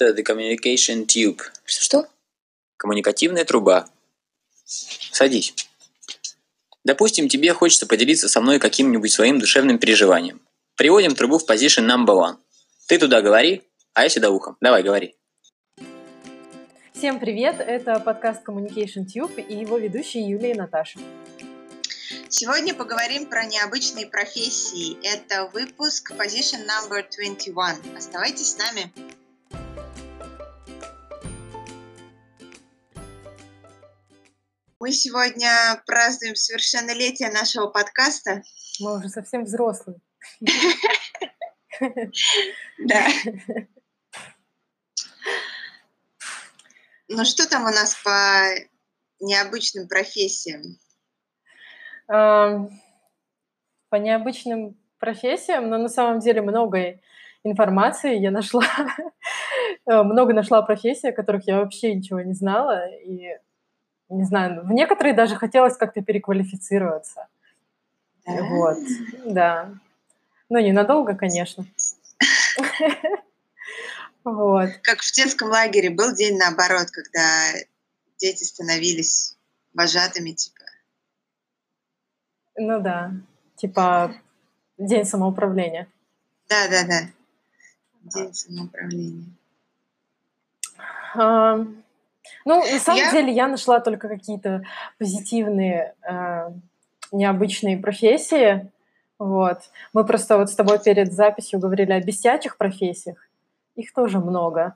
Это the communication tube. Что? Коммуникативная труба. Садись. Допустим, тебе хочется поделиться со мной каким-нибудь своим душевным переживанием. Приводим трубу в position number one. Ты туда говори, а я сюда ухом. Давай, говори. Всем привет! Это подкаст Communication Tube и его ведущие Юлия и Наташа. Сегодня поговорим про необычные профессии. Это выпуск Position Number 21. Оставайтесь с нами. Мы сегодня празднуем совершеннолетие нашего подкаста. Мы уже совсем взрослые. Да. Ну что там у нас по необычным профессиям? По необычным профессиям, но на самом деле много информации я нашла. много нашла профессий, о которых я вообще ничего не знала. И не знаю, в некоторые даже хотелось как-то переквалифицироваться. Да. Вот, да. Ну, ненадолго, конечно. Вот. Как в детском лагере был день наоборот, когда дети становились вожатыми, типа. Ну да, типа день самоуправления. Да, да, да. День самоуправления. Ну, на самом я... деле, я нашла только какие-то позитивные, э, необычные профессии. Вот. Мы просто вот с тобой перед записью говорили о бесячих профессиях. Их тоже много.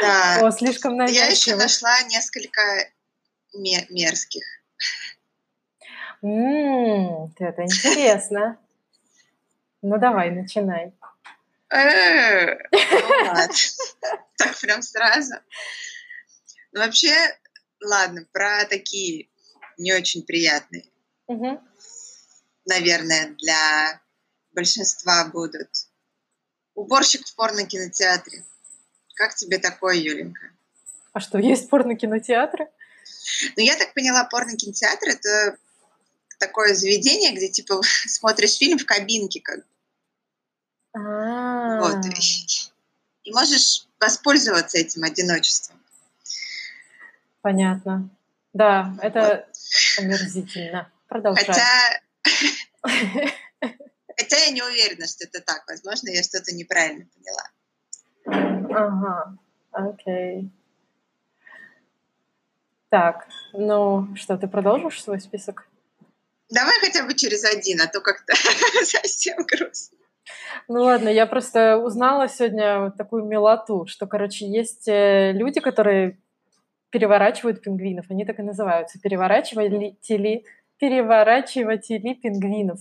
Да. О, слишком навязчиво. Я еще нашла несколько мерзких. М-м, это интересно. Ну давай, начинай. Э, так прям сразу. Ну, вообще, ладно, про такие не очень приятные. Наверное, для большинства будут. Уборщик в порно-кинотеатре. Как тебе такое, Юленька? А что, есть порно-кинотеатры? Ну, я так поняла, порно-кинотеатр — это такое заведение, где, типа, смотришь фильм в кабинке, как а. Вот. И можешь воспользоваться этим одиночеством. Понятно. Да, это омерзительно. Продолжай. Хотя... Хотя я не уверена, что это так. Возможно, я что-то неправильно поняла. Ага, окей. Так, ну что, ты продолжишь свой список? Давай хотя бы через один, а то как-то совсем грустно. Ну ладно, я просто узнала сегодня вот такую милоту, что, короче, есть э, люди, которые переворачивают пингвинов, они так и называются, переворачиватели, переворачиватели пингвинов.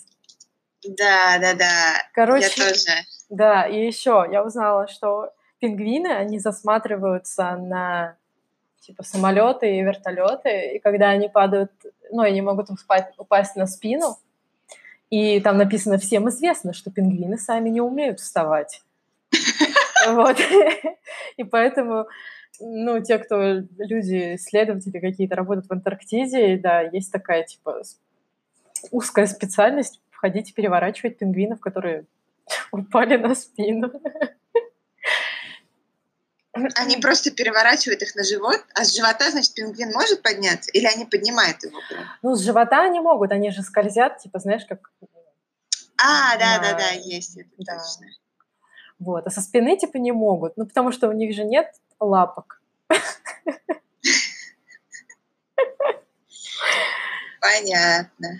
Да, да, да. Короче, я тоже. Да, и еще я узнала, что пингвины, они засматриваются на типа самолеты и вертолеты, и когда они падают, ну, они могут упасть, упасть на спину, и там написано, всем известно, что пингвины сами не умеют вставать. Вот. И поэтому, ну, те, кто люди, исследователи какие-то работают в Антарктиде, да, есть такая, типа, узкая специальность входить и переворачивать пингвинов, которые упали на спину. Они просто переворачивают их на живот, а с живота, значит, пингвин может подняться? Или они поднимают его прям? Ну, с живота они могут, они же скользят, типа, знаешь, как... А, да-да-да, есть это да. точно. Вот, а со спины, типа, не могут, ну, потому что у них же нет лапок. Понятно.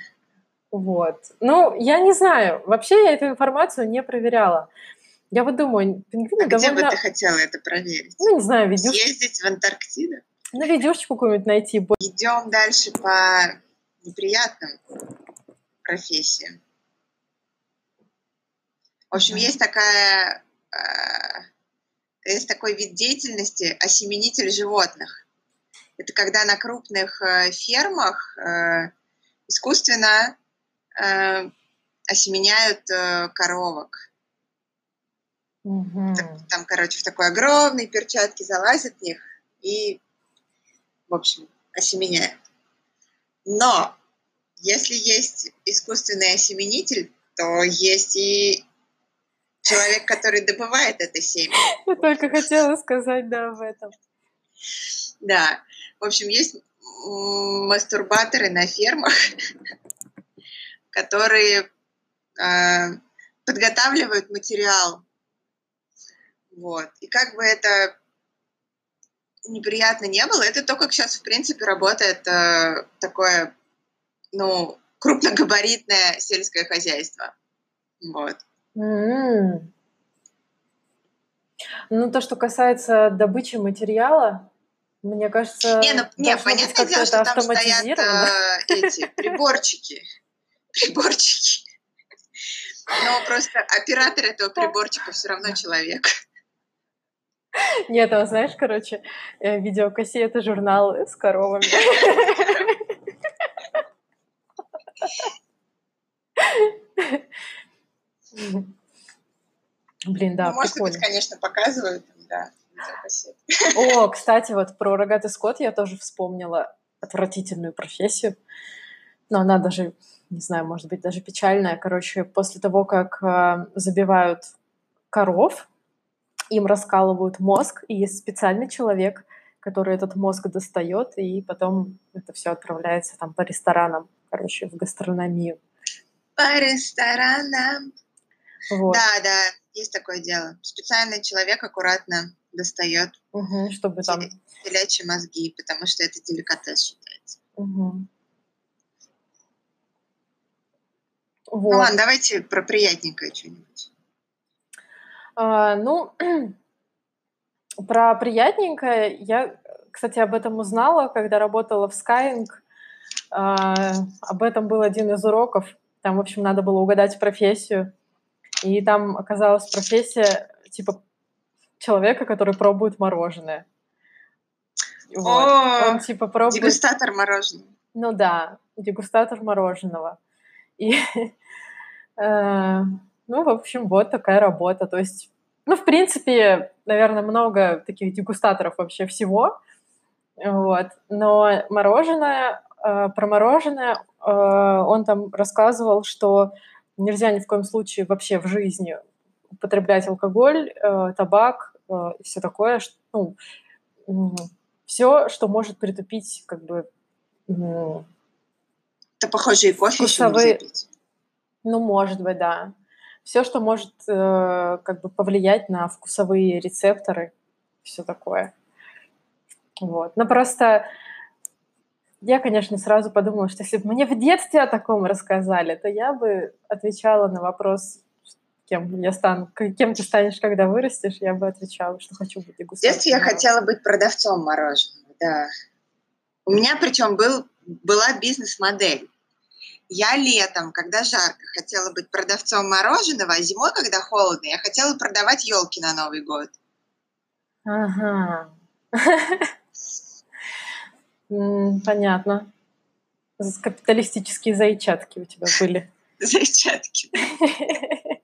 Вот. Ну, я не знаю. Вообще я эту информацию не проверяла. Я вот думаю, пингвины а довольно... где бы ты хотела это проверить? Ну, не знаю, видюшку. Съездить в Антарктиду? Ну, видюшечку какую-нибудь найти. Идем дальше по неприятным профессиям. В общем, есть такая... Э, есть такой вид деятельности осеменитель животных. Это когда на крупных э, фермах э, искусственно осеменяют коровок Угу. Там, короче, в такой огромной перчатке залазят в них и, в общем, осеменяют. Но если есть искусственный осеменитель, то есть и человек, который добывает это семя. Я только хотела сказать, да, об этом. Да. В общем, есть мастурбаторы на фермах, которые э, подготавливают материал. Вот. И как бы это неприятно не было, это то, как сейчас, в принципе, работает э, такое, ну, крупногабаритное сельское хозяйство. Вот. Mm-hmm. Ну, то, что касается добычи материала, мне кажется, не, ну, не понятное дело, что там стоят э, эти приборчики, приборчики. Но просто оператор этого приборчика все равно человек. Нет, там, знаешь, короче, э, видеокассета, журнал с коровами. Блин, да, ну, Может быть, конечно, показывают, да, О, кстати, вот про рогатый скот я тоже вспомнила отвратительную профессию. Но она даже, не знаю, может быть, даже печальная. Короче, после того, как э, забивают коров, им раскалывают мозг, и есть специальный человек, который этот мозг достает, и потом это все отправляется там по ресторанам, короче, в гастрономию. По ресторанам. Вот. Да, да, есть такое дело. Специальный человек аккуратно достает угу, чтобы там телячьи мозги, потому что это деликатес считается. Угу. Вот. Ну ладно, давайте про приятненькое что-нибудь. А, ну, про приятненькое я, кстати, об этом узнала, когда работала в Skyeng. А, об этом был один из уроков. Там, в общем, надо было угадать профессию. И там оказалась профессия типа человека, который пробует мороженое. Вот. О, Он типа пробует... Дегустатор мороженого. Ну да, дегустатор мороженого. И, э, ну, в общем, вот такая работа. То есть, ну, в принципе, наверное, много таких дегустаторов вообще всего. Вот. Но мороженое, э, про мороженое э, он там рассказывал, что нельзя ни в коем случае вообще в жизни употреблять алкоголь, э, табак э, и все такое, что, ну, все, что может притупить, как бы... Это похоже и кофе вкусовые... еще Ну, может быть, да. Все, что может э, как бы повлиять на вкусовые рецепторы, все такое. Вот. Но просто я, конечно, сразу подумала, что если бы мне в детстве о таком рассказали, то я бы отвечала на вопрос, кем я стану, кем ты станешь, когда вырастешь, я бы отвечала, что хочу быть дегустатором. В детстве я хотела быть продавцом мороженого, да. У меня причем был, была бизнес-модель. Я летом, когда жарко, хотела быть продавцом мороженого, а зимой, когда холодно, я хотела продавать елки на Новый год. Ага. Понятно. Капиталистические зайчатки у тебя были. Зайчатки.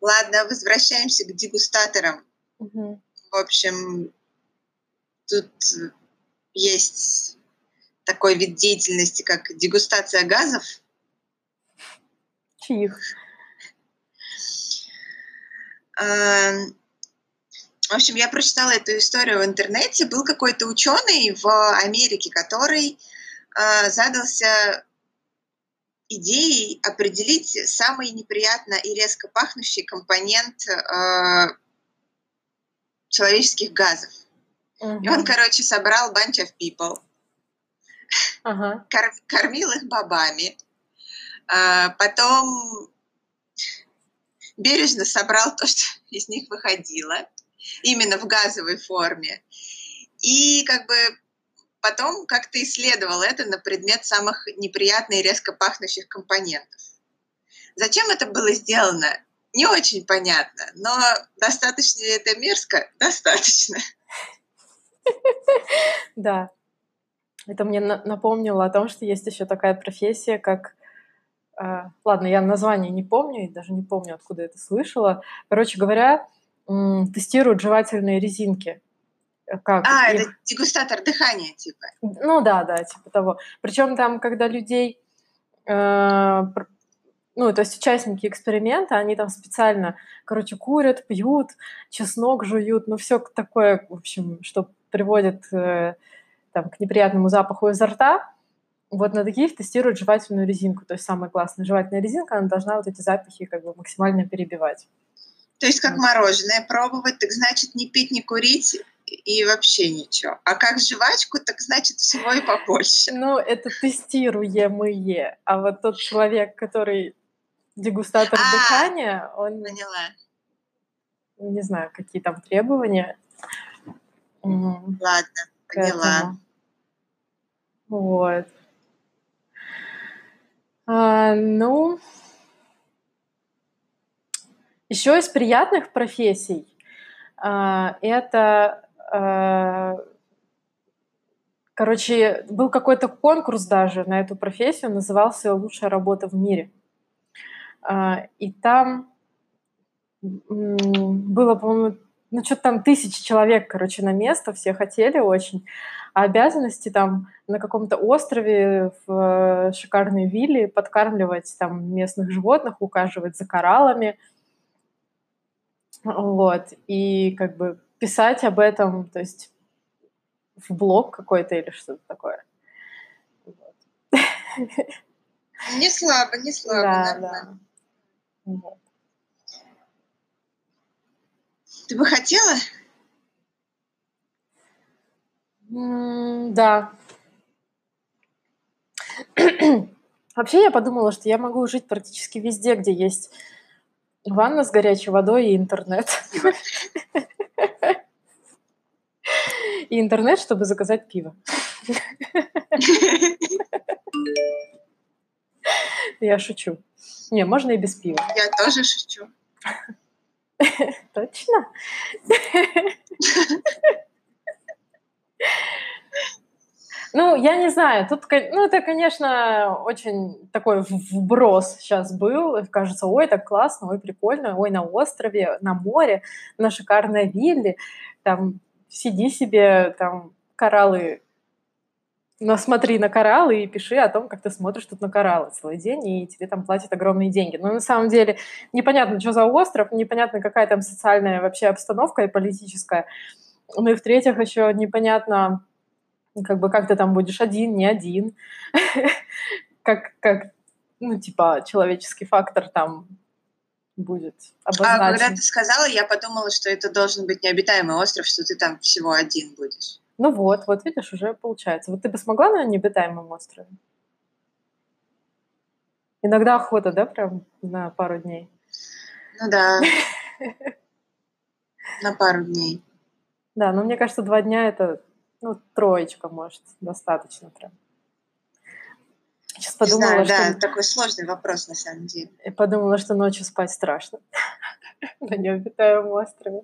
Ладно, возвращаемся к дегустаторам. Угу. В общем, тут есть такой вид деятельности, как дегустация газов. Чьих? В общем, я прочитала эту историю в интернете. Был какой-то ученый в Америке, который э, задался идеей определить самый неприятно и резко пахнущий компонент э, человеческих газов. Uh-huh. И он, короче, собрал bunch of people, кор- кормил их бобами, э, потом бережно собрал то, что из них выходило, именно в газовой форме. И как бы потом как-то исследовал это на предмет самых неприятных и резко пахнущих компонентов. Зачем это было сделано? Не очень понятно, но достаточно ли это мерзко? Достаточно. Да. Это мне напомнило о том, что есть еще такая профессия, как а, ладно, я название не помню и даже не помню, откуда это слышала. Короче говоря, тестируют жевательные резинки. Э, как а, их... это дегустатор дыхания, типа. Ну да, да, типа того. Причем там, когда людей, э, ну, то есть участники эксперимента, они там специально, короче, курят, пьют, чеснок жуют, ну, все такое, в общем, что приводит э, там, к неприятному запаху изо рта. Вот на таких тестируют жевательную резинку. То есть самая классная жевательная резинка, она должна вот эти запахи как бы максимально перебивать. То есть как мороженое пробовать, так значит не пить, не курить и вообще ничего. А как жвачку, так значит всего и побольше. Ну, это тестируемые. А вот тот человек, который дегустатор а, дыхания, он... Поняла. Не знаю, какие там требования. Ладно, поняла. Вот. А, ну, еще из приятных профессий а, это а, Короче, был какой-то конкурс даже на эту профессию, назывался «Лучшая работа в мире». А, и там было, по-моему, ну, что-то там тысячи человек, короче, на место, все хотели очень. А обязанности там на каком-то острове в шикарной вилле подкармливать там местных животных, ухаживать за кораллами. Вот. И как бы писать об этом, то есть в блог какой-то или что-то такое. Вот. Не слабо, не слабо, да, нормально. Да. Вот. Ты бы хотела? Mm, да. Вообще я подумала, что я могу жить практически везде, где есть ванна с горячей водой и интернет. И интернет, чтобы заказать пиво. Я шучу. Не, можно и без пива. Я тоже шучу. Точно? Ну, я не знаю, тут, ну, это, конечно, очень такой вброс сейчас был. Кажется, ой, так классно, ой, прикольно, ой, на острове, на море, на шикарной вилле, там, сиди себе, там, кораллы но смотри на кораллы и пиши о том, как ты смотришь тут на кораллы целый день, и тебе там платят огромные деньги. Но на самом деле непонятно, что за остров, непонятно, какая там социальная вообще обстановка и политическая. Ну и в-третьих, еще непонятно, как бы, как ты там будешь один, не один, как, как, ну, типа, человеческий фактор там будет обозначен. А когда ты сказала, я подумала, что это должен быть необитаемый остров, что ты там всего один будешь. Ну вот, вот видишь, уже получается. Вот ты бы смогла на необитаемом острове? Иногда охота, да, прям на пару дней? Ну да. На пару дней. Да, но мне кажется, два дня это, ну, троечка, может, достаточно прям. Сейчас подумала, знаю, что... да, такой сложный вопрос на самом деле. Я подумала, что ночью спать страшно на необитаемом острове.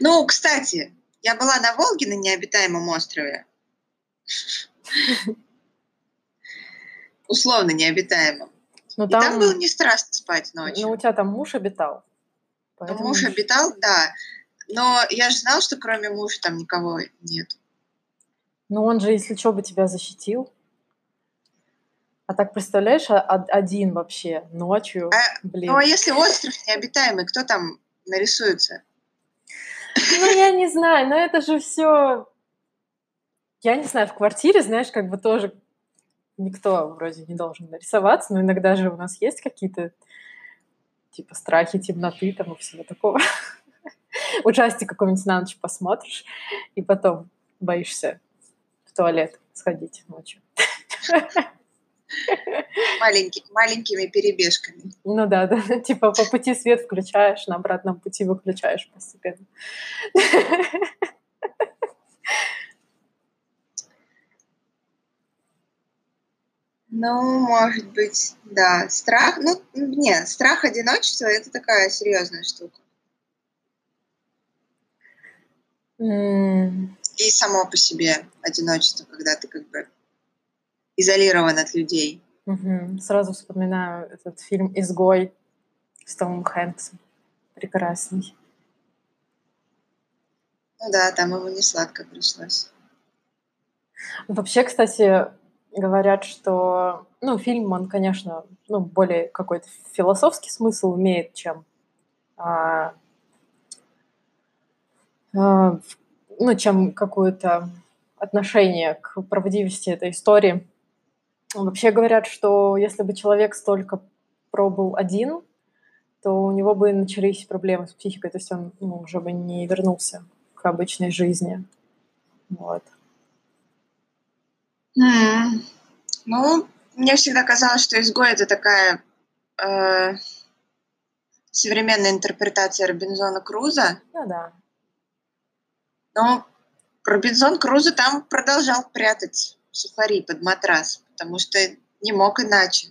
Ну, кстати, я была на Волге на необитаемом острове. Условно необитаемом. Но там... И там было не страшно спать ночью. Ну, у тебя там муж обитал. Ну, муж обитал, да. Но я же знала, что кроме мужа там никого нет. Ну, он же, если что, бы тебя защитил. А так представляешь, один вообще ночью, а, блин. Ну, а если остров необитаемый, кто там нарисуется? Ну, я не знаю, но это же все... Я не знаю, в квартире, знаешь, как бы тоже никто вроде не должен нарисоваться, но иногда же у нас есть какие-то типа страхи темноты там и всего такого. Ужастик какой-нибудь на ночь посмотришь, и потом боишься в туалет сходить ночью. Маленький, маленькими перебежками. Ну да, да. Типа по пути свет включаешь, на обратном пути выключаешь постепенно. Ну, может быть, да. Страх, ну, нет, страх одиночества – это такая серьезная штука. Mm. И само по себе одиночество, когда ты как бы изолирован от людей. Угу. Сразу вспоминаю этот фильм «Изгой» с Томом Хэнксом. Прекрасный. Ну да, там ему не сладко пришлось. Вообще, кстати, говорят, что ну, фильм, он, конечно, ну, более какой-то философский смысл имеет, чем а, а, ну, чем какое-то отношение к правдивости этой истории. Вообще говорят, что если бы человек столько пробыл один, то у него бы начались проблемы с психикой, то есть он ну, уже бы не вернулся к обычной жизни. Вот. Mm. Ну, мне всегда казалось, что изгой это такая э, современная интерпретация Робинзона Круза. Ну да. Но Робинзон Крузо там продолжал прятать сухари под матрас, потому что не мог иначе.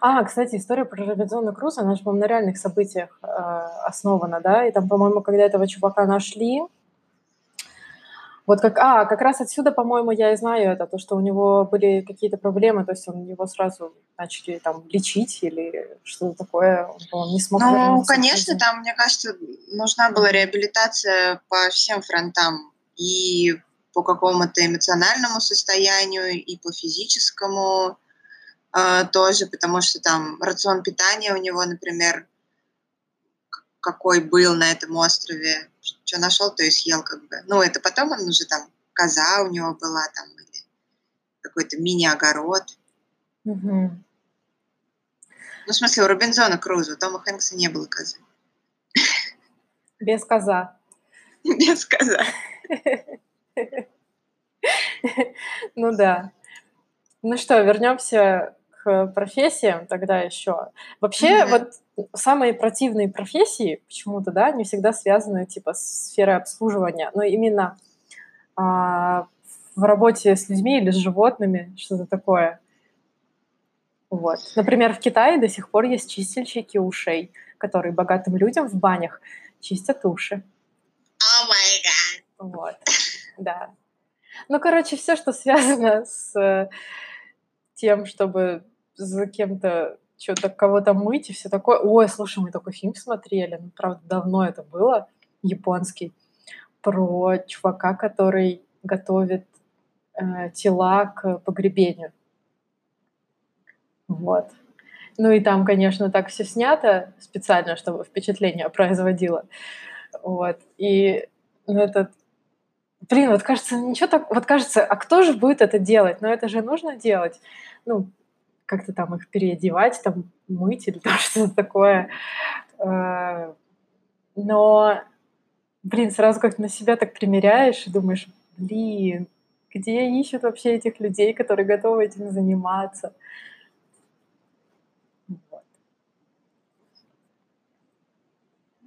А, кстати, история про Робинзона Круза, она же, по-моему, на реальных событиях э, основана, да? И там, по-моему, когда этого чувака нашли, вот как, а, как раз отсюда, по-моему, я и знаю это, то, что у него были какие-то проблемы, то есть он его сразу начали там лечить или что-то такое, он, не смог Ну, конечно, там, мне кажется, нужна была реабилитация по всем фронтам, и по какому-то эмоциональному состоянию, и по физическому э, тоже, потому что там рацион питания у него, например, какой был на этом острове, что нашел, то и съел как бы. Ну, это потом он уже там, коза у него была там, или какой-то мини-огород. Угу. Ну, в смысле, у Робинзона Круза, у Тома Хэнкса не было козы. Без коза. Без коза. Ну да. Ну что, вернемся к профессиям тогда еще. Вообще, вот самые противные профессии почему-то, да, не всегда связаны типа с сферой обслуживания, но именно а, в работе с людьми или с животными, что-то такое. Вот. Например, в Китае до сих пор есть чистильщики ушей, которые богатым людям в банях чистят уши. О май гад! Вот, да. Ну, короче, все, что связано с тем, чтобы за кем-то что-то кого-то мыть и все такое. Ой, слушай, мы такой фильм смотрели, ну, правда, давно это было, японский, про чувака, который готовит э, тела к погребению. Вот. Ну и там, конечно, так все снято специально, чтобы впечатление производило. Вот. И ну, этот Блин, вот кажется, ничего так... Вот кажется, а кто же будет это делать? Но это же нужно делать. Ну, как-то там их переодевать, там мыть или там что-то такое. Э, но, блин, сразу как-то на себя так примеряешь и думаешь, блин, где ищут вообще этих людей, которые готовы этим заниматься?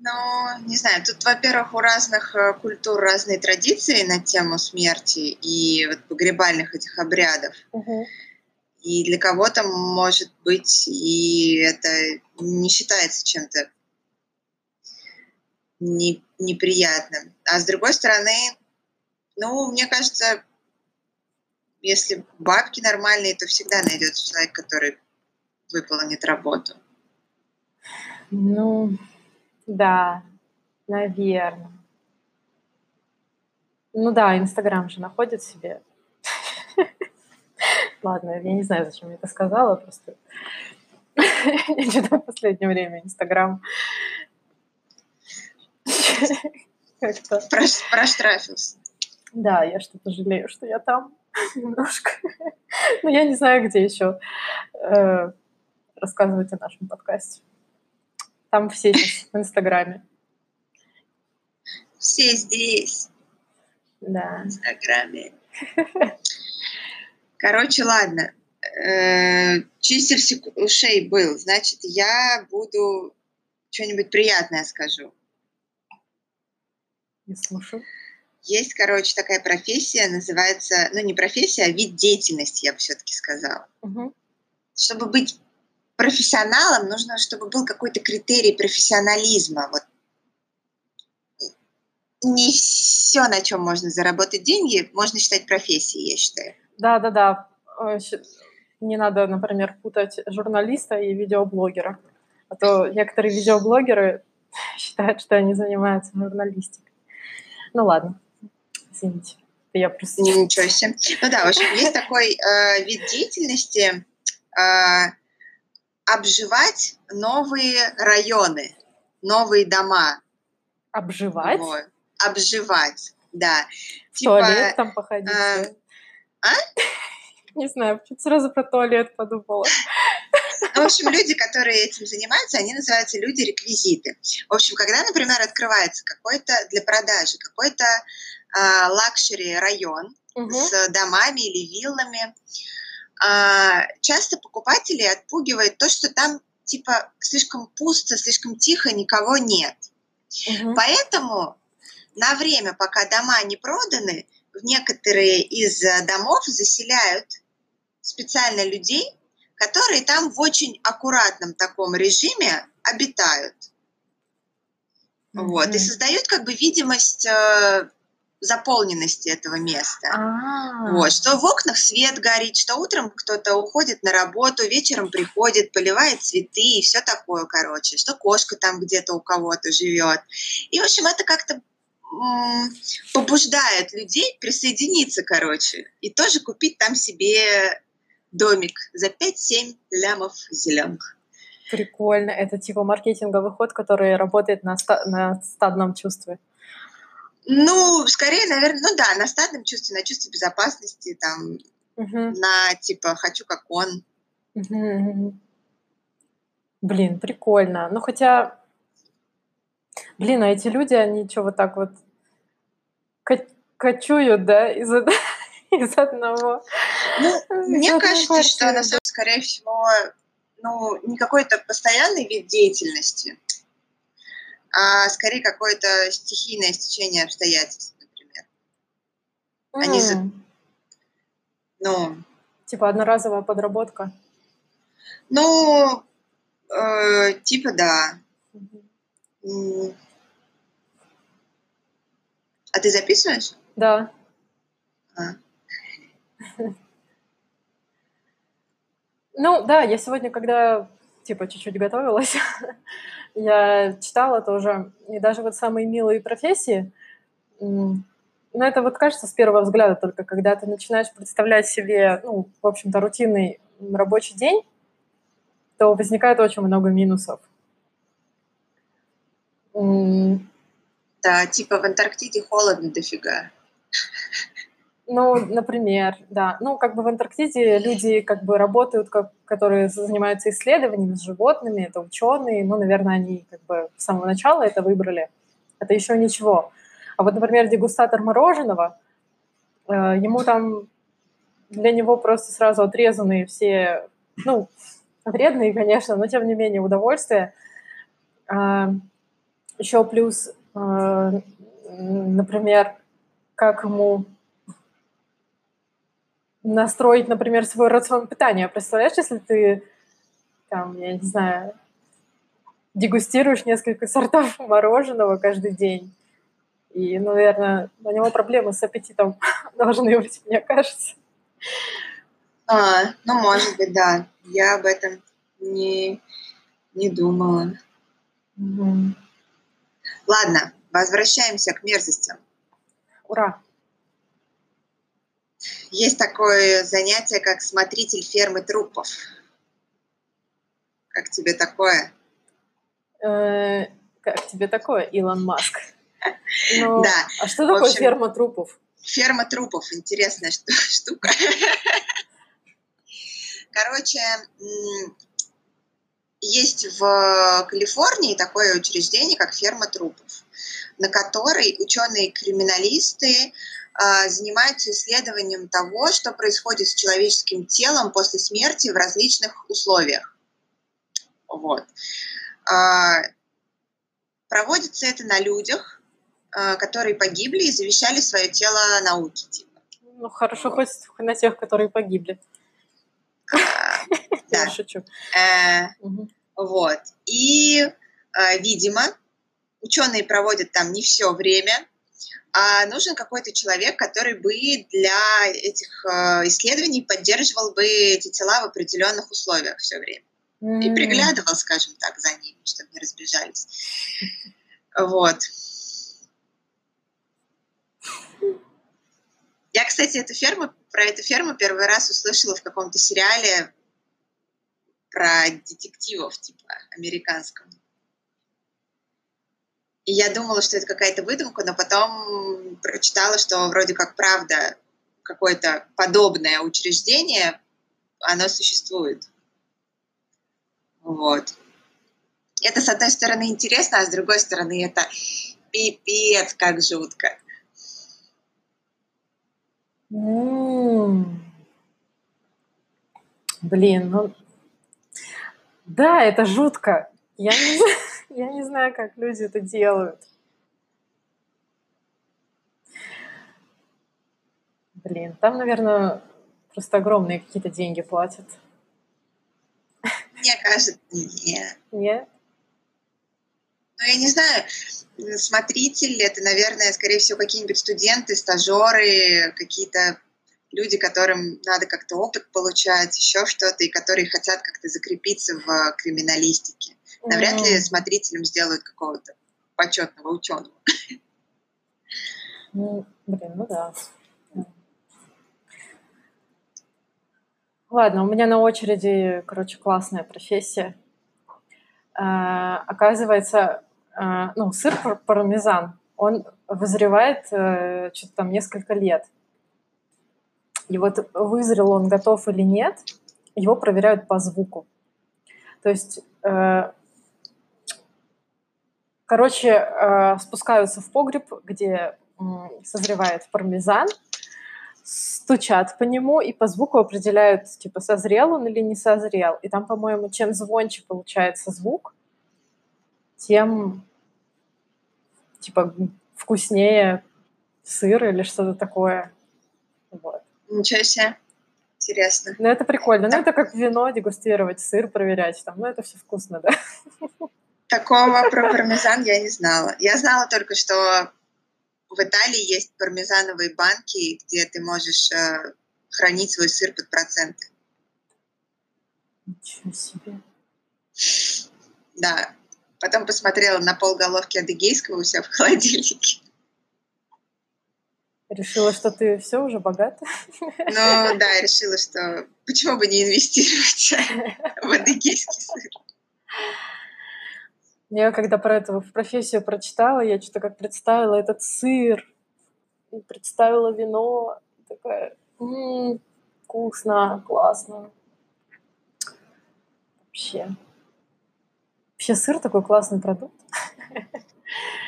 Ну, не знаю, тут, во-первых, у разных э, культур разные традиции на тему смерти и вот погребальных этих обрядов. Угу. И для кого-то, может быть, и это не считается чем-то не, неприятным. А с другой стороны, ну, мне кажется, если бабки нормальные, то всегда найдется человек, который выполнит работу. Ну, да, наверное. Ну да, Инстаграм же находит себе Ладно, я не знаю, зачем я это сказала, просто я что-то в последнее время Инстаграм как-то... Проштрафился. Да, я что-то жалею, что я там немножко. Но я не знаю, где еще э, рассказывать о нашем подкасте. Там все сейчас в Инстаграме. Все здесь. Да. В Инстаграме. Короче, ладно. Э, чистильщик ушей был. Значит, я буду что-нибудь приятное скажу. Я слушаю. Есть, короче, такая профессия, называется, ну не профессия, а вид деятельности, я бы все-таки сказала. Угу. Чтобы быть профессионалом, нужно, чтобы был какой-то критерий профессионализма. Вот не все, на чем можно заработать деньги, можно считать профессией, я считаю. Да, да, да. Не надо, например, путать журналиста и видеоблогера. А то некоторые видеоблогеры считают, что они занимаются журналистикой. Ну ладно, извините. Я просто... Ничего себе. Ну да, в общем, есть такой э, вид деятельности э, обживать новые районы, новые дома. Обживать? Вот. Обживать, да. В типа, туалет там походить. Э, а? Не знаю, сразу про туалет подумала. Ну, в общем, люди, которые этим занимаются, они называются люди-реквизиты. В общем, когда, например, открывается какой-то для продажи какой-то э, luxury район угу. с домами или виллами, часто покупатели отпугивает то, что там типа слишком пусто, слишком тихо, никого нет. Угу. Поэтому на время, пока дома не проданы, в некоторые из домов заселяют специально людей, которые там в очень аккуратном таком режиме обитают. Mm-hmm. Вот, и создают как бы видимость э, заполненности этого места. Ah. Вот, что в окнах свет горит, что утром кто-то уходит на работу, вечером приходит, поливает цветы и все такое, короче, что кошка там где-то у кого-то живет. И, в общем, это как-то побуждает людей присоединиться, короче, и тоже купить там себе домик за 5-7 лямов зеленых. Прикольно. Это типа маркетинговый ход, который работает на, ста- на стадном чувстве. Ну, скорее, наверное, ну да, на стадном чувстве, на чувстве безопасности, там, угу. на типа хочу как он. Угу. Блин, прикольно. Ну, хотя, блин, а эти люди, они что, вот так вот кочуют, да, из-за из одного. Ну, мне кажется, что на самом скорее всего, ну, не какой-то постоянный вид деятельности, а скорее какое-то стихийное стечение обстоятельств, например. Mm. Они за... Ну... Типа одноразовая подработка? Ну, э, типа да. Mm. А ты записываешь? Да. А. Ну, да, я сегодня, когда, типа, чуть-чуть готовилась, я читала тоже, и даже вот самые милые профессии, ну, это вот кажется с первого взгляда только, когда ты начинаешь представлять себе, ну, в общем-то, рутинный рабочий день, то возникает очень много минусов. Да, типа в Антарктиде холодно дофига. Ну, например, да. Ну, как бы в Антарктиде люди как бы работают, как, которые занимаются исследованиями с животными, это ученые, ну, наверное, они как бы с самого начала это выбрали. Это еще ничего. А вот, например, дегустатор мороженого, э, ему там, для него просто сразу отрезаны все, ну, вредные, конечно, но тем не менее удовольствие. Э, еще плюс, э, например, как ему настроить, например, свой рацион питания. Представляешь, если ты, там, я не знаю, дегустируешь несколько сортов мороженого каждый день, и, наверное, у него проблемы с аппетитом должны быть, мне кажется. А, ну, может быть, да. Я об этом не, не думала. Угу. Ладно, возвращаемся к мерзостям. Ура! Есть такое занятие, как смотритель фермы трупов. Как тебе такое? Э, как тебе такое, Илон Маск? Ну, да. А что такое общем, ферма трупов? Ферма трупов, интересная штука. Короче, есть в Калифорнии такое учреждение, как ферма трупов, на которой ученые-криминалисты а, занимаются исследованием того, что происходит с человеческим телом после смерти в различных условиях. Вот. А, проводится это на людях, а, которые погибли и завещали свое тело науке. Типа. Ну, хорошо, вот. хоть на тех, которые погибли. Да. шучу. Э, вот. И, видимо, ученые проводят там не все время, а нужен какой-то человек, который бы для этих э, исследований поддерживал бы эти тела в определенных условиях все время. Mm. И приглядывал, скажем так, за ними, чтобы не разбежались. Вот. Я, кстати, эту ферму, про эту ферму первый раз услышала в каком-то сериале про детективов, типа, американском. И я думала, что это какая-то выдумка, но потом прочитала, что вроде как правда какое-то подобное учреждение, оно существует. Вот. Это, с одной стороны, интересно, а с другой стороны, это пипец, как жутко. Блин, ну да, это жутко. Я не, я не знаю, как люди это делают. Блин, там, наверное, просто огромные какие-то деньги платят. Мне кажется, нет. Нет? Ну, я не знаю, смотритель это, наверное, скорее всего, какие-нибудь студенты, стажеры, какие-то люди, которым надо как-то опыт получать, еще что-то, и которые хотят как-то закрепиться в криминалистике. Навряд ли смотрителем сделают какого-то почетного ученого. Ну, блин, ну да. Ладно, у меня на очереди, короче, классная профессия. А, оказывается, а, ну, сыр пармезан, он вызревает э, что-то там несколько лет. И вот вызрел он готов или нет, его проверяют по звуку. То есть, короче, э, спускаются в погреб, где созревает пармезан, стучат по нему и по звуку определяют, типа, созрел он или не созрел. И там, по-моему, чем звонче получается звук, тем, типа, вкуснее сыр или что-то такое. Вот. Ничего себе. Интересно. Ну, это прикольно. Ну, это как вино, дегустировать, сыр проверять. Там, ну, это все вкусно, да. Такого про пармезан я не знала. Я знала только, что в Италии есть пармезановые банки, где ты можешь э, хранить свой сыр под проценты. Ничего себе. Да. Потом посмотрела на полголовки адыгейского у себя в холодильнике. Решила, что ты все уже богата? Ну да, решила, что почему бы не инвестировать в адыгейский сыр. Я когда про эту профессию прочитала, я что-то как представила этот сыр, представила вино, такая, м-м, вкусно, классно. Вообще. Вообще сыр такой классный продукт.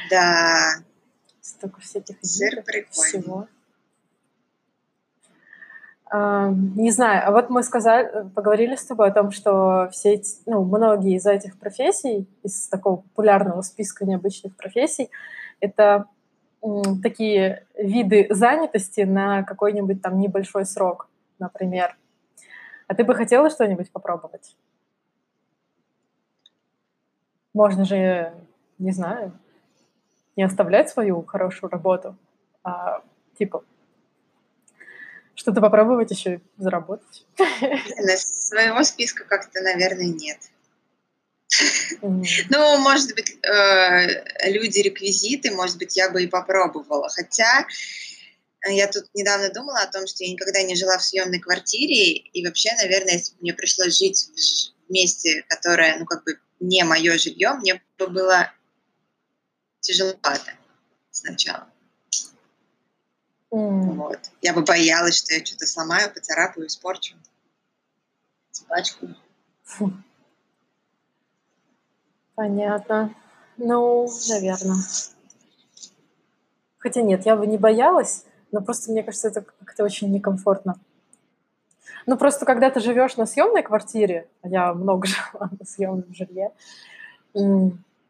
Да. Столько всяких сыр прикольный. всего. Не знаю, а вот мы сказали, поговорили с тобой о том, что все эти, ну, многие из этих профессий, из такого популярного списка необычных профессий, это такие виды занятости на какой-нибудь там небольшой срок, например. А ты бы хотела что-нибудь попробовать? Можно же, не знаю, не оставлять свою хорошую работу, а типа что-то попробовать еще заработать? Своего списка как-то, наверное, нет. Ну, может быть, э, люди-реквизиты, может быть, я бы и попробовала. Хотя я тут недавно думала о том, что я никогда не жила в съемной квартире, и вообще, наверное, если бы мне пришлось жить в месте, которое, ну, как бы не мое жилье, мне бы было тяжеловато сначала. Mm. Вот. Я бы боялась, что я что-то сломаю, поцарапаю, испорчу. Испачкаю. Понятно. Ну, наверное. Хотя нет, я бы не боялась, но просто мне кажется, это как-то очень некомфортно. Ну, просто когда ты живешь на съемной квартире, а я много жила на съемном жилье,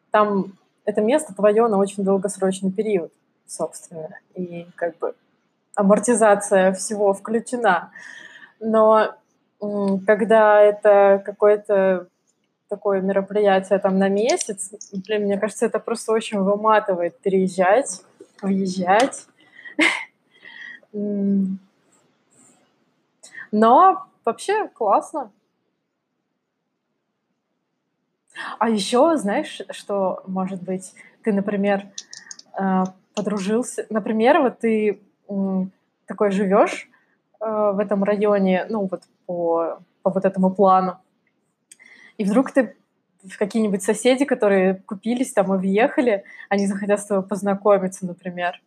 там это место твое на очень долгосрочный период, собственно. И как бы амортизация всего включена. Но когда это какое-то такое мероприятие там на месяц, блин, мне кажется, это просто очень выматывает переезжать, въезжать. Но вообще классно. А еще, знаешь, что, может быть, ты, например, э, подружился, например, вот ты такой живешь э, в этом районе, ну вот по, по вот этому плану, и вдруг ты какие-нибудь соседи, которые купились там и въехали, они захотят с тобой познакомиться, например.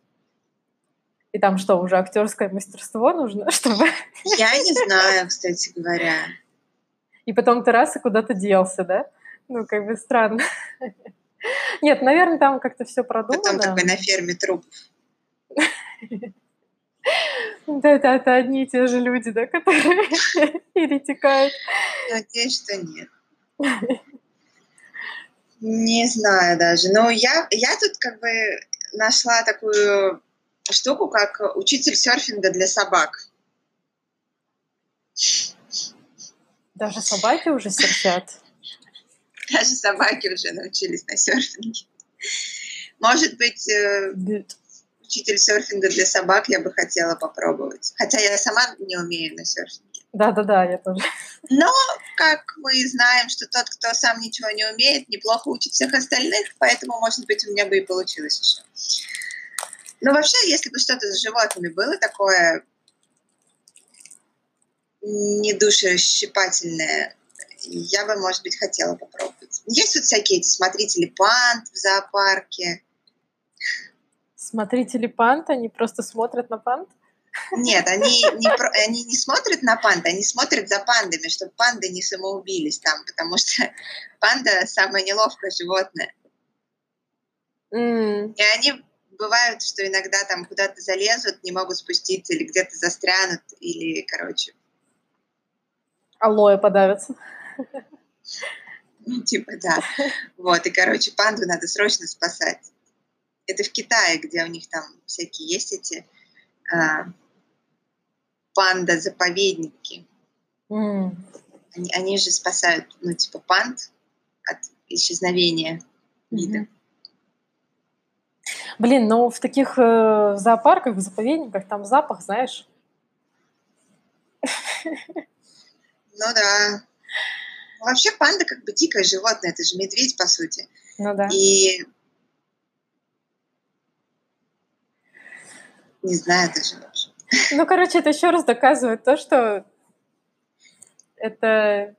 И там что, уже актерское мастерство нужно, чтобы... Я не знаю, кстати говоря. И потом ты раз и куда-то делся, да? Ну, как бы странно. Нет, наверное, там как-то все продумано. Потом такой на ферме труп. Да, это, это одни и те же люди, да, которые перетекают. Надеюсь, что нет. Не знаю даже. Но я, я тут как бы нашла такую штуку, как учитель серфинга для собак. Даже собаки уже серфят? Даже собаки уже научились на серфинге. Может быть, э, учитель серфинга для собак я бы хотела попробовать. Хотя я сама не умею на серфинге. Да-да-да, я тоже. Но, как мы знаем, что тот, кто сам ничего не умеет, неплохо учит всех остальных, поэтому, может быть, у меня бы и получилось еще. Но вообще, если бы что-то с животными было такое недушесчипательное, я бы, может быть, хотела попробовать. Есть вот всякие эти смотрители панд в зоопарке. Смотрители панд, они просто смотрят на панд? Нет, они не, они не смотрят на панд, они смотрят за пандами, чтобы панды не самоубились там, потому что панда самое неловкое животное. Mm. И они бывают, что иногда там куда-то залезут, не могут спуститься, или где-то застрянут, или, короче. Алоэ подавятся. Ну, типа, да. Вот, и, короче, панду надо срочно спасать. Это в Китае, где у них там всякие есть эти а, панда-заповедники. Mm. Они, они же спасают, ну, типа, панд от исчезновения вида. Mm-hmm. Блин, ну в таких э, зоопарках, в заповедниках там запах, знаешь. Ну да. Вообще панда как бы дикое животное, это же медведь, по сути. Ну да. И не знаю даже. Ну, короче, это еще раз доказывает то, что это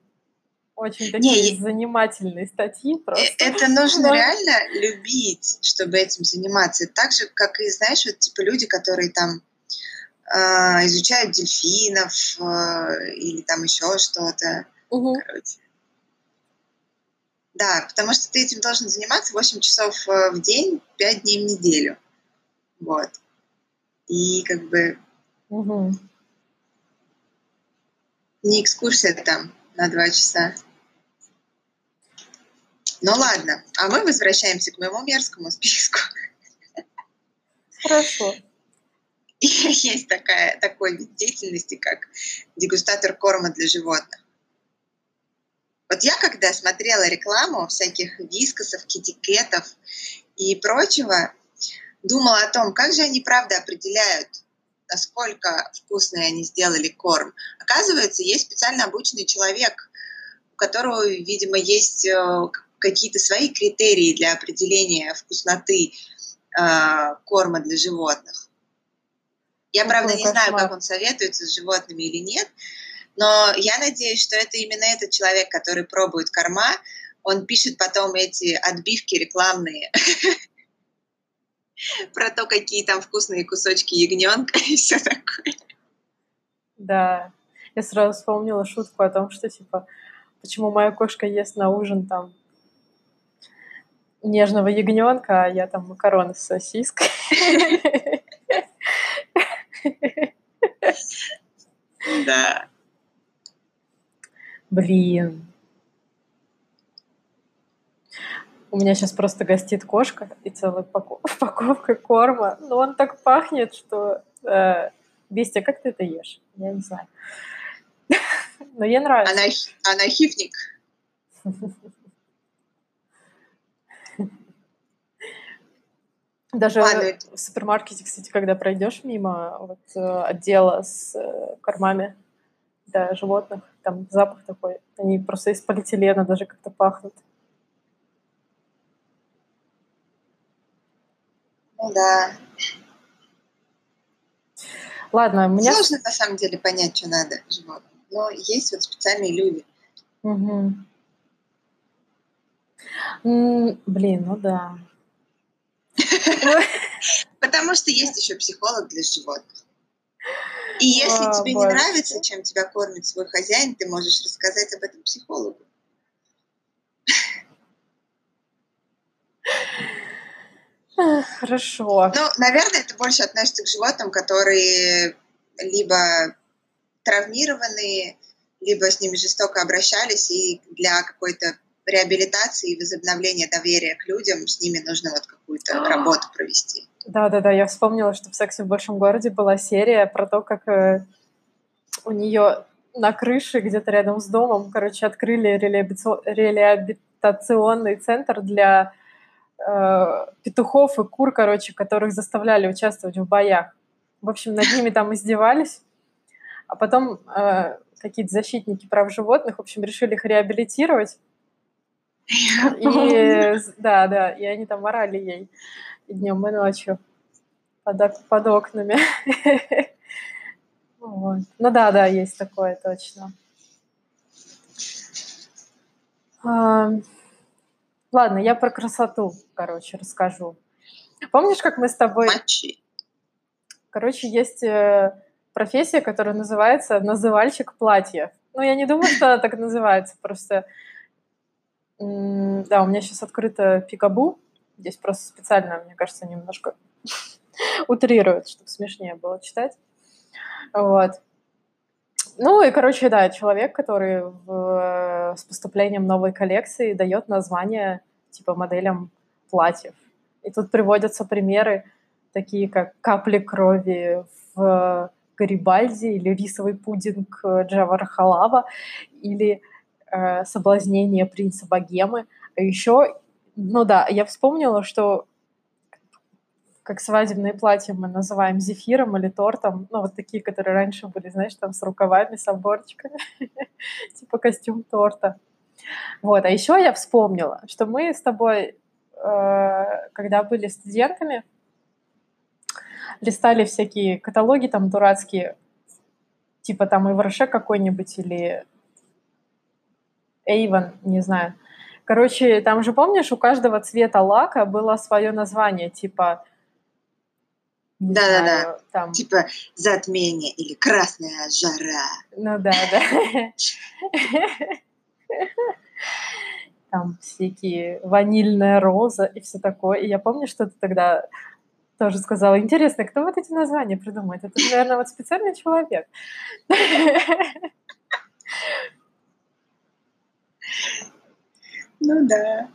очень такие Не, занимательные статьи э, просто. Это нужно реально любить, чтобы этим заниматься. Так же, как и, знаешь, вот типа люди, которые там э, изучают дельфинов э, или там еще что-то. Угу. Короче. Да, потому что ты этим должен заниматься 8 часов э, в день, 5 дней в неделю. Вот. И как бы Угу. Не экскурсия там на два часа. Ну ладно, а мы возвращаемся к моему мерзкому списку. Хорошо. Есть такая, такой вид деятельности, как дегустатор корма для животных. Вот я, когда смотрела рекламу всяких вискосов, китикетов и прочего, думала о том, как же они правда определяют, насколько вкусный они сделали корм. Оказывается, есть специально обученный человек, у которого, видимо, есть э, какие-то свои критерии для определения вкусноты э, корма для животных. Я, правда, не знаю, как он советуется с животными или нет, но я надеюсь, что это именно этот человек, который пробует корма, он пишет потом эти отбивки рекламные про то, какие там вкусные кусочки ягненка и все такое. Да, я сразу вспомнила шутку о том, что типа, почему моя кошка ест на ужин там нежного ягненка, а я там макароны с сосиской. Да. Блин. У меня сейчас просто гостит кошка и целая упаковка корма. Но он так пахнет, что... Э, Бестия, как ты это ешь? Я не знаю. Но ей нравится. Она, она хифник. Даже Ладно. в супермаркете, кстати, когда пройдешь мимо вот, э, отдела с э, кормами для животных, там запах такой. Они просто из полиэтилена даже как-то пахнут. Ну да. Ладно, у меня... Сложно на самом деле понять, что надо животным. Но есть вот специальные люди. Угу. Блин, ну да. Потому что есть еще психолог для животных. И если О, тебе не нравится, чем тебя кормит свой хозяин, ты можешь рассказать об этом психологу. Хорошо. Ну, наверное, это больше относится к животным, которые либо травмированные, либо с ними жестоко обращались, и для какой-то реабилитации и возобновления доверия к людям с ними нужно вот какую-то работу провести. Да-да-да, я вспомнила, что в «Сексе в большом городе» была серия про то, как э, у нее на крыше где-то рядом с домом, короче, открыли реабилитационный центр для петухов и кур, короче, которых заставляли участвовать в боях. В общем, над ними там издевались, а потом э, какие-то защитники прав животных, в общем, решили их реабилитировать. И да, да, и они там орали ей и днем, и ночью под, под окнами. Вот. Ну да, да, есть такое точно. Ладно, я про красоту, короче, расскажу. Помнишь, как мы с тобой... Мочи. Короче, есть э, профессия, которая называется называльщик платьев. Ну, я не думаю, что она так называется, просто... Да, у меня сейчас открыто Пикабу. Здесь просто специально, мне кажется, немножко утрируют, чтобы смешнее было читать. Вот. Ну и, короче, да, человек, который в- с поступлением новой коллекции дает название типа моделям платьев. И тут приводятся примеры, такие как капли крови в Гарибальди или рисовый пудинг э, Джавара Халава или э, соблазнение принца Богемы. А еще, ну да, я вспомнила, что как свадебные платья мы называем зефиром или тортом, ну вот такие, которые раньше были, знаешь, там с рукавами, с оборочками, типа костюм торта. Вот, а еще я вспомнила, что мы с тобой, э, когда были студентами, листали всякие каталоги там дурацкие, типа там Ивраше какой-нибудь или Эйвен, не знаю. Короче, там же, помнишь, у каждого цвета лака было свое название, типа... Да-да-да. Там, Типа затмение или красная жара. ну да, да. Там всякие ванильная роза и все такое. И я помню, что ты тогда тоже сказала, интересно, кто вот эти названия придумает? Это, наверное, вот специальный человек. Ну да.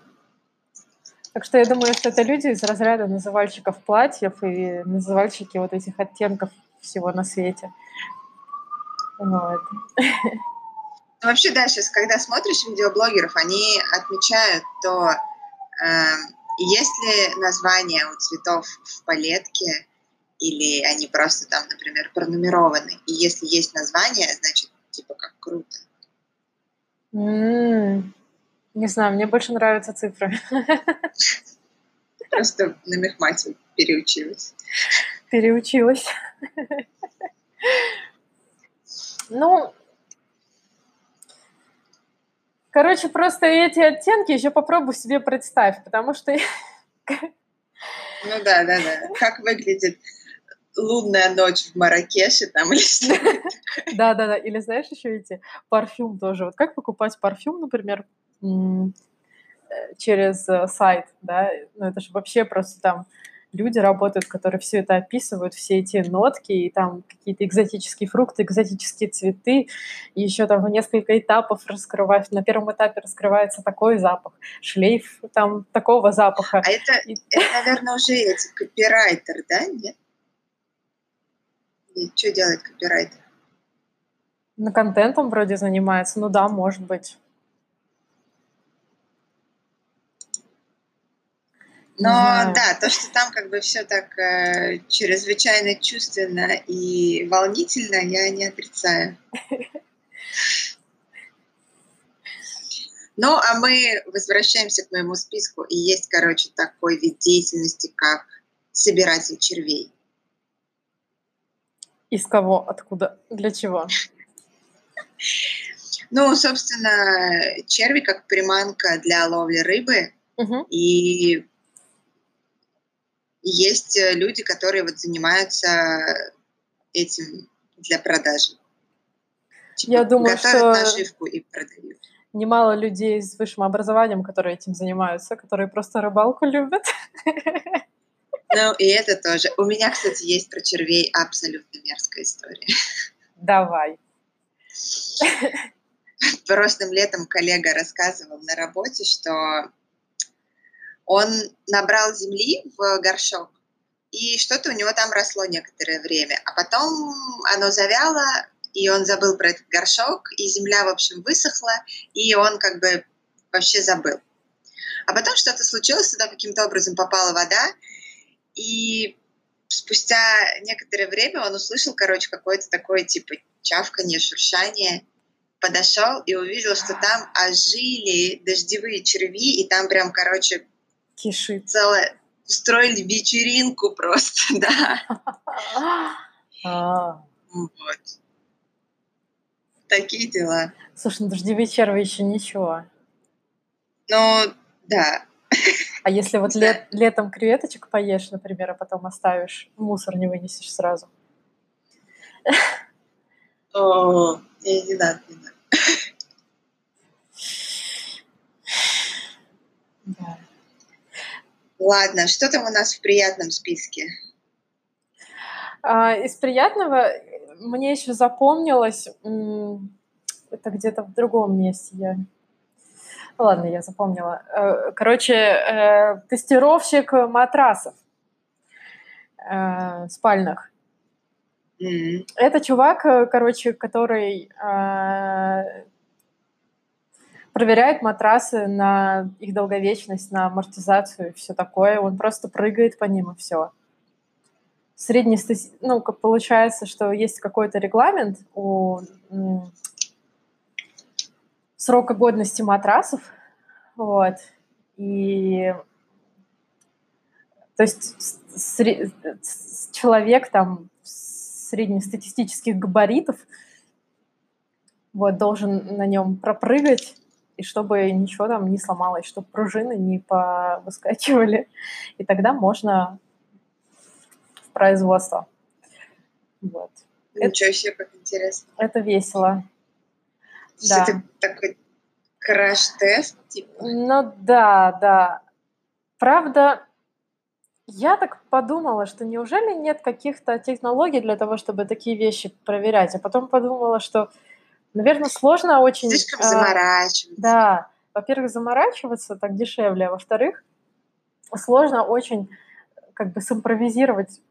Так что я думаю, что это люди из разряда называльщиков платьев и называльщики вот этих оттенков всего на свете. Вот. Ну, вообще, да, сейчас, когда смотришь видеоблогеров, они отмечают то, эм, если названия у цветов в палетке, или они просто там, например, пронумерованы, и если есть название, значит, типа, как круто. М, Не знаю, мне больше нравятся цифры. Просто на мехмате переучилась. Переучилась. Ну, короче, просто эти оттенки еще попробуй себе представь, потому что Ну да, да, да. Как выглядит лунная ночь в Маракеше там или что? Да, да, да. Или знаешь еще эти парфюм тоже. Вот как покупать парфюм, например, через э, сайт, да? Ну это же вообще просто там люди работают, которые все это описывают, все эти нотки, и там какие-то экзотические фрукты, экзотические цветы, и еще там в несколько этапов раскрывают. На первом этапе раскрывается такой запах, шлейф там такого запаха. А это, И- это, наверное, уже эти копирайтер, да? Нет? И что делает копирайтер? На контентом вроде занимается, ну да, может быть. Но да, то, что там как бы все так э, чрезвычайно чувственно и волнительно, я не отрицаю. Ну, а мы возвращаемся к моему списку, и есть, короче, такой вид деятельности, как собиратель червей. Из кого? Откуда? Для чего? Ну, собственно, черви как приманка для ловли рыбы. Угу. И есть люди, которые вот занимаются этим для продажи. Типа, Я думаю, готовят что наживку и продают. Немало людей с высшим образованием, которые этим занимаются, которые просто рыбалку любят. Ну, и это тоже. У меня, кстати, есть про червей абсолютно мерзкая история. Давай. Прошлым летом коллега рассказывал на работе, что он набрал земли в горшок, и что-то у него там росло некоторое время. А потом оно завяло, и он забыл про этот горшок, и земля, в общем, высохла, и он как бы вообще забыл. А потом что-то случилось, туда каким-то образом попала вода, и спустя некоторое время он услышал, короче, какое-то такое типа чавканье, шуршание, подошел и увидел, что там ожили дождевые черви, и там прям, короче, Кишит. целое устроили вечеринку просто, да. А. Вот. Такие дела. Слушай, ну дождевые черви еще ничего. Ну, да. А если вот лет, летом креветочек поешь, например, а потом оставишь, мусор не вынесешь сразу? О, не, не надо, не надо. Да. Ладно, что там у нас в приятном списке? А, из приятного мне еще запомнилось, это где-то в другом месте я... Ладно, я запомнила. Э, короче, э, тестировщик матрасов э, спальных. М, Это чувак, короче, который проверяет матрасы на их долговечность, на амортизацию и все такое. Он просто прыгает по ним и все. Средний, ну, как получается, что есть какой-то регламент у срока годности матрасов, вот, и то есть сре- человек там среднестатистических габаритов вот, должен на нем пропрыгать, и чтобы ничего там не сломалось, чтобы пружины не повыскакивали. И тогда можно в производство. Вот. Ничего себе, как интересно. Это весело. Да. Это такой краш-тест, типа. Ну да, да. Правда, я так подумала, что неужели нет каких-то технологий для того, чтобы такие вещи проверять? А потом подумала, что, наверное, сложно очень... Слишком а, заморачиваться. Да, во-первых, заморачиваться так дешевле, а во-вторых, сложно очень как бы симпровизировать.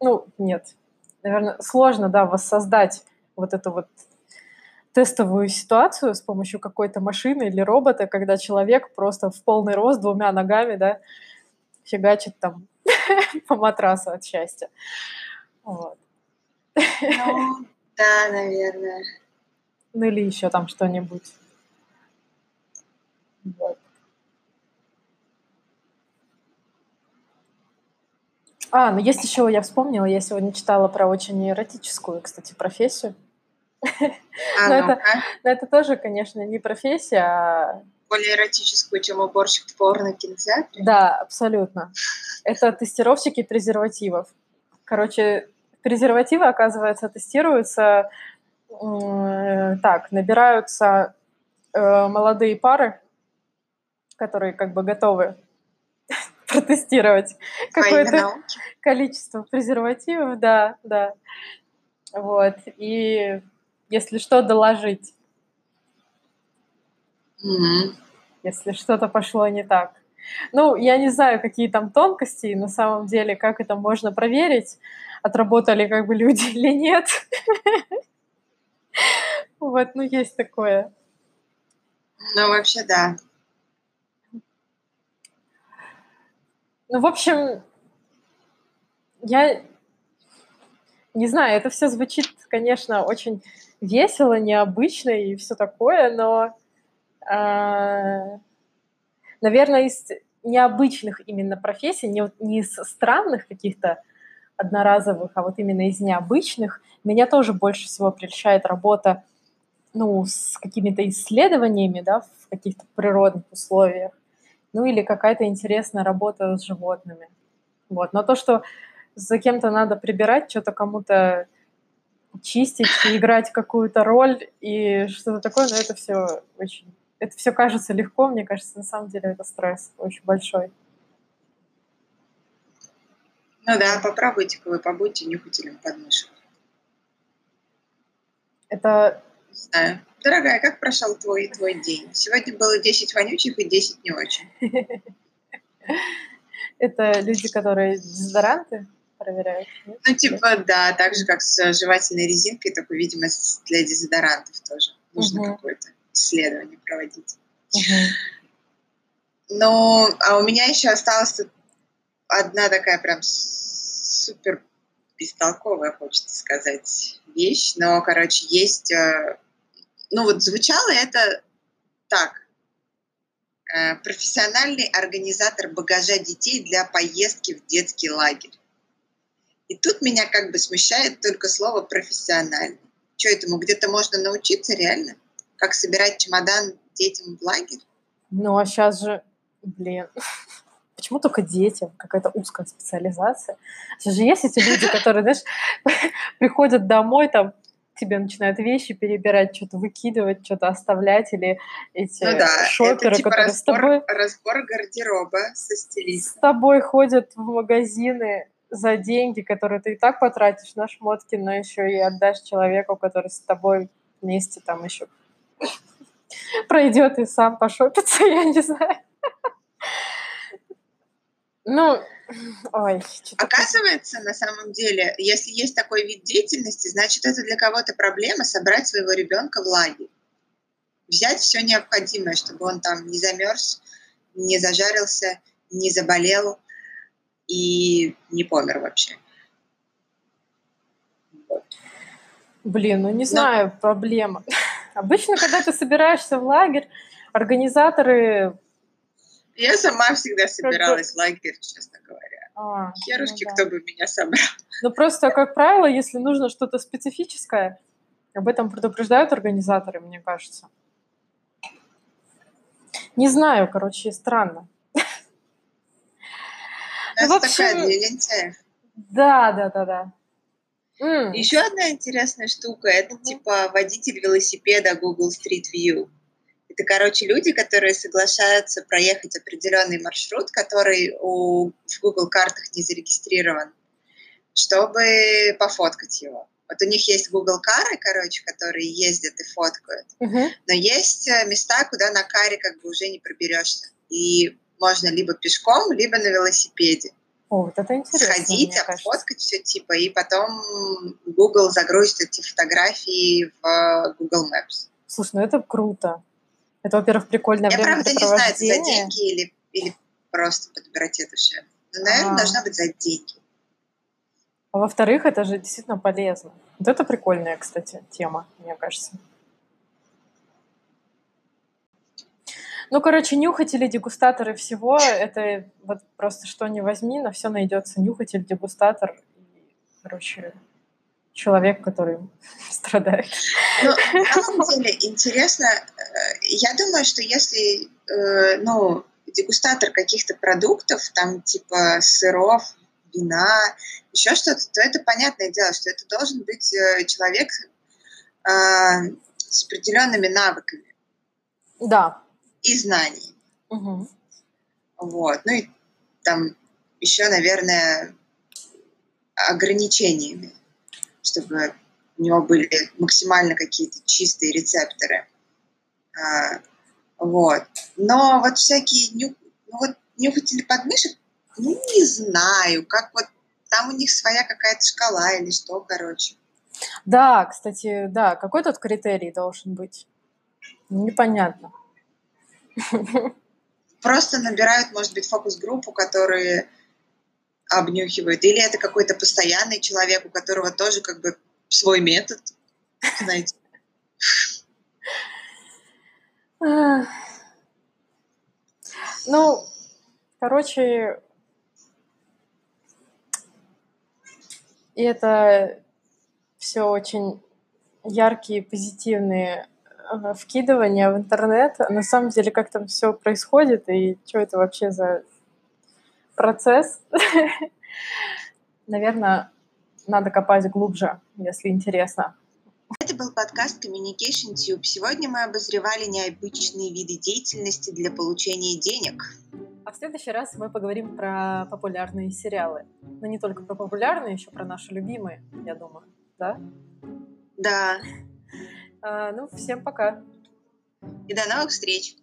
Ну, нет, наверное, сложно, да, воссоздать вот эту вот тестовую ситуацию с помощью какой-то машины или робота, когда человек просто в полный рост двумя ногами, да, фигачит там по матрасу от счастья. Вот. Ну, да, наверное. Ну или еще там что-нибудь. Вот. А, ну есть еще, я вспомнила, я сегодня читала про очень эротическую, кстати, профессию. А Но это, но это тоже, конечно, не профессия, а... Более эротическую, чем уборщик в порно-кинотеатре. Да, абсолютно. Это тестировщики презервативов. Короче, презервативы, оказывается, тестируются так, набираются э, молодые пары, которые как бы готовы протестировать какое-то количество презервативов, да, да. Вот. И если что, доложить, если что-то пошло не так. Ну, я не знаю, какие там тонкости, на самом деле, как это можно проверить, отработали как бы люди или нет. Вот, ну, есть такое. Ну, вообще, да. Ну, в общем, я не знаю, это все звучит, конечно, очень весело, необычно и все такое, но, а, наверное, из необычных именно профессий, не, не из странных каких-то одноразовых, а вот именно из необычных, меня тоже больше всего прельщает работа ну, с какими-то исследованиями, да, в каких-то природных условиях, ну или какая-то интересная работа с животными. Вот. Но то, что за кем-то надо прибирать, что-то кому-то чистить, играть какую-то роль и что-то такое, но это все очень... Это все кажется легко, мне кажется, на самом деле это стресс очень большой. Ну да, попробуйте-ка вы побудьте нюхателем подмышек. Это... Знаю. Дорогая, как прошел твой, твой день? Сегодня было 10 вонючих и 10 не очень. Это люди, которые дезодоранты проверяют? Ну, типа, да, так же, как с жевательной резинкой, только, видимо, для дезодорантов тоже. Нужно какое-то исследование проводить. Ну, а у меня еще осталась одна такая прям супер бестолковая, хочется сказать, вещь, но, короче, есть... Ну, вот звучало это так. Э, профессиональный организатор багажа детей для поездки в детский лагерь. И тут меня как бы смущает только слово «профессиональный». Что этому где-то можно научиться реально? Как собирать чемодан детям в лагерь? Ну, а сейчас же, блин, Почему только детям? Какая-то узкая специализация. Сейчас же есть эти люди, которые, знаешь, приходят домой, там, тебе начинают вещи перебирать, что-то выкидывать, что-то оставлять, или эти ну да, шоперы, это типа которые разбор, с тобой... разбор гардероба со стилистом. С тобой ходят в магазины за деньги, которые ты и так потратишь на шмотки, но еще и отдашь человеку, который с тобой вместе там еще пройдет и сам пошопится, я не знаю. Ну, ой. Оказывается, на самом деле, если есть такой вид деятельности, значит, это для кого-то проблема собрать своего ребенка в лагерь. Взять все необходимое, чтобы он там не замерз, не зажарился, не заболел и не помер вообще. Вот. Блин, ну не знаю, Но... проблема. Обычно, когда ты собираешься в лагерь, организаторы я сама всегда собиралась в лагерь, честно говоря. А, Херушки, ну, да. кто бы меня собрал. Ну просто, как правило, если нужно что-то специфическое, об этом предупреждают организаторы, мне кажется. Не знаю, короче, странно. Это ну, такая для лентяев. Да, да, да, да. Еще одна интересная штука, это типа водитель велосипеда Google Street View. Это, короче, люди, которые соглашаются проехать определенный маршрут, который у, в Google картах не зарегистрирован, чтобы пофоткать его. Вот у них есть Google кары, короче, которые ездят и фоткают. Uh-huh. Но есть э, места, куда на каре как бы уже не проберешься. И можно либо пешком, либо на велосипеде. О, вот это интересно. Сходить, обфоткать все типа, и потом Google загрузит эти фотографии в Google Maps. Слушай, ну это круто. Это, во-первых, прикольное Я, правда, не знаю, это за деньги или, или просто по доброте души. Но, наверное, а. должна быть за деньги. А во-вторых, это же действительно полезно. Вот это прикольная, кстати, тема, мне кажется. Ну, короче, нюхатели, дегустаторы всего, это вот просто что не возьми, на все найдется нюхатель, дегустатор. И, короче, человек, который страдает. Ну, на самом деле интересно, э, я думаю, что если, э, ну, дегустатор каких-то продуктов, там типа сыров, вина, еще что-то, то это понятное дело, что это должен быть э, человек с определенными навыками. Да. И знаниями. Угу. Вот. Ну и там еще, наверное, ограничениями чтобы у него были максимально какие-то чистые рецепторы. А, вот. Но вот всякие нюх, ну вот нюхатели подмышек, ну не знаю, как вот там у них своя какая-то шкала или что, короче. Да, кстати, да, какой тут критерий должен быть? Непонятно. Просто набирают, может быть, фокус-группу, которые обнюхивают, или это какой-то постоянный человек, у которого тоже как бы свой метод, знаете. Ну, короче, И это все очень яркие, позитивные э, вкидывания в интернет. На самом деле, как там все происходит и что это вообще за процесс. Наверное, надо копать глубже, если интересно. Это был подкаст Communication Tube. Сегодня мы обозревали необычные виды деятельности для получения денег. А в следующий раз мы поговорим про популярные сериалы. Но не только про популярные, еще про наши любимые, я думаю. Да? Да. А, ну, всем пока. И до новых встреч.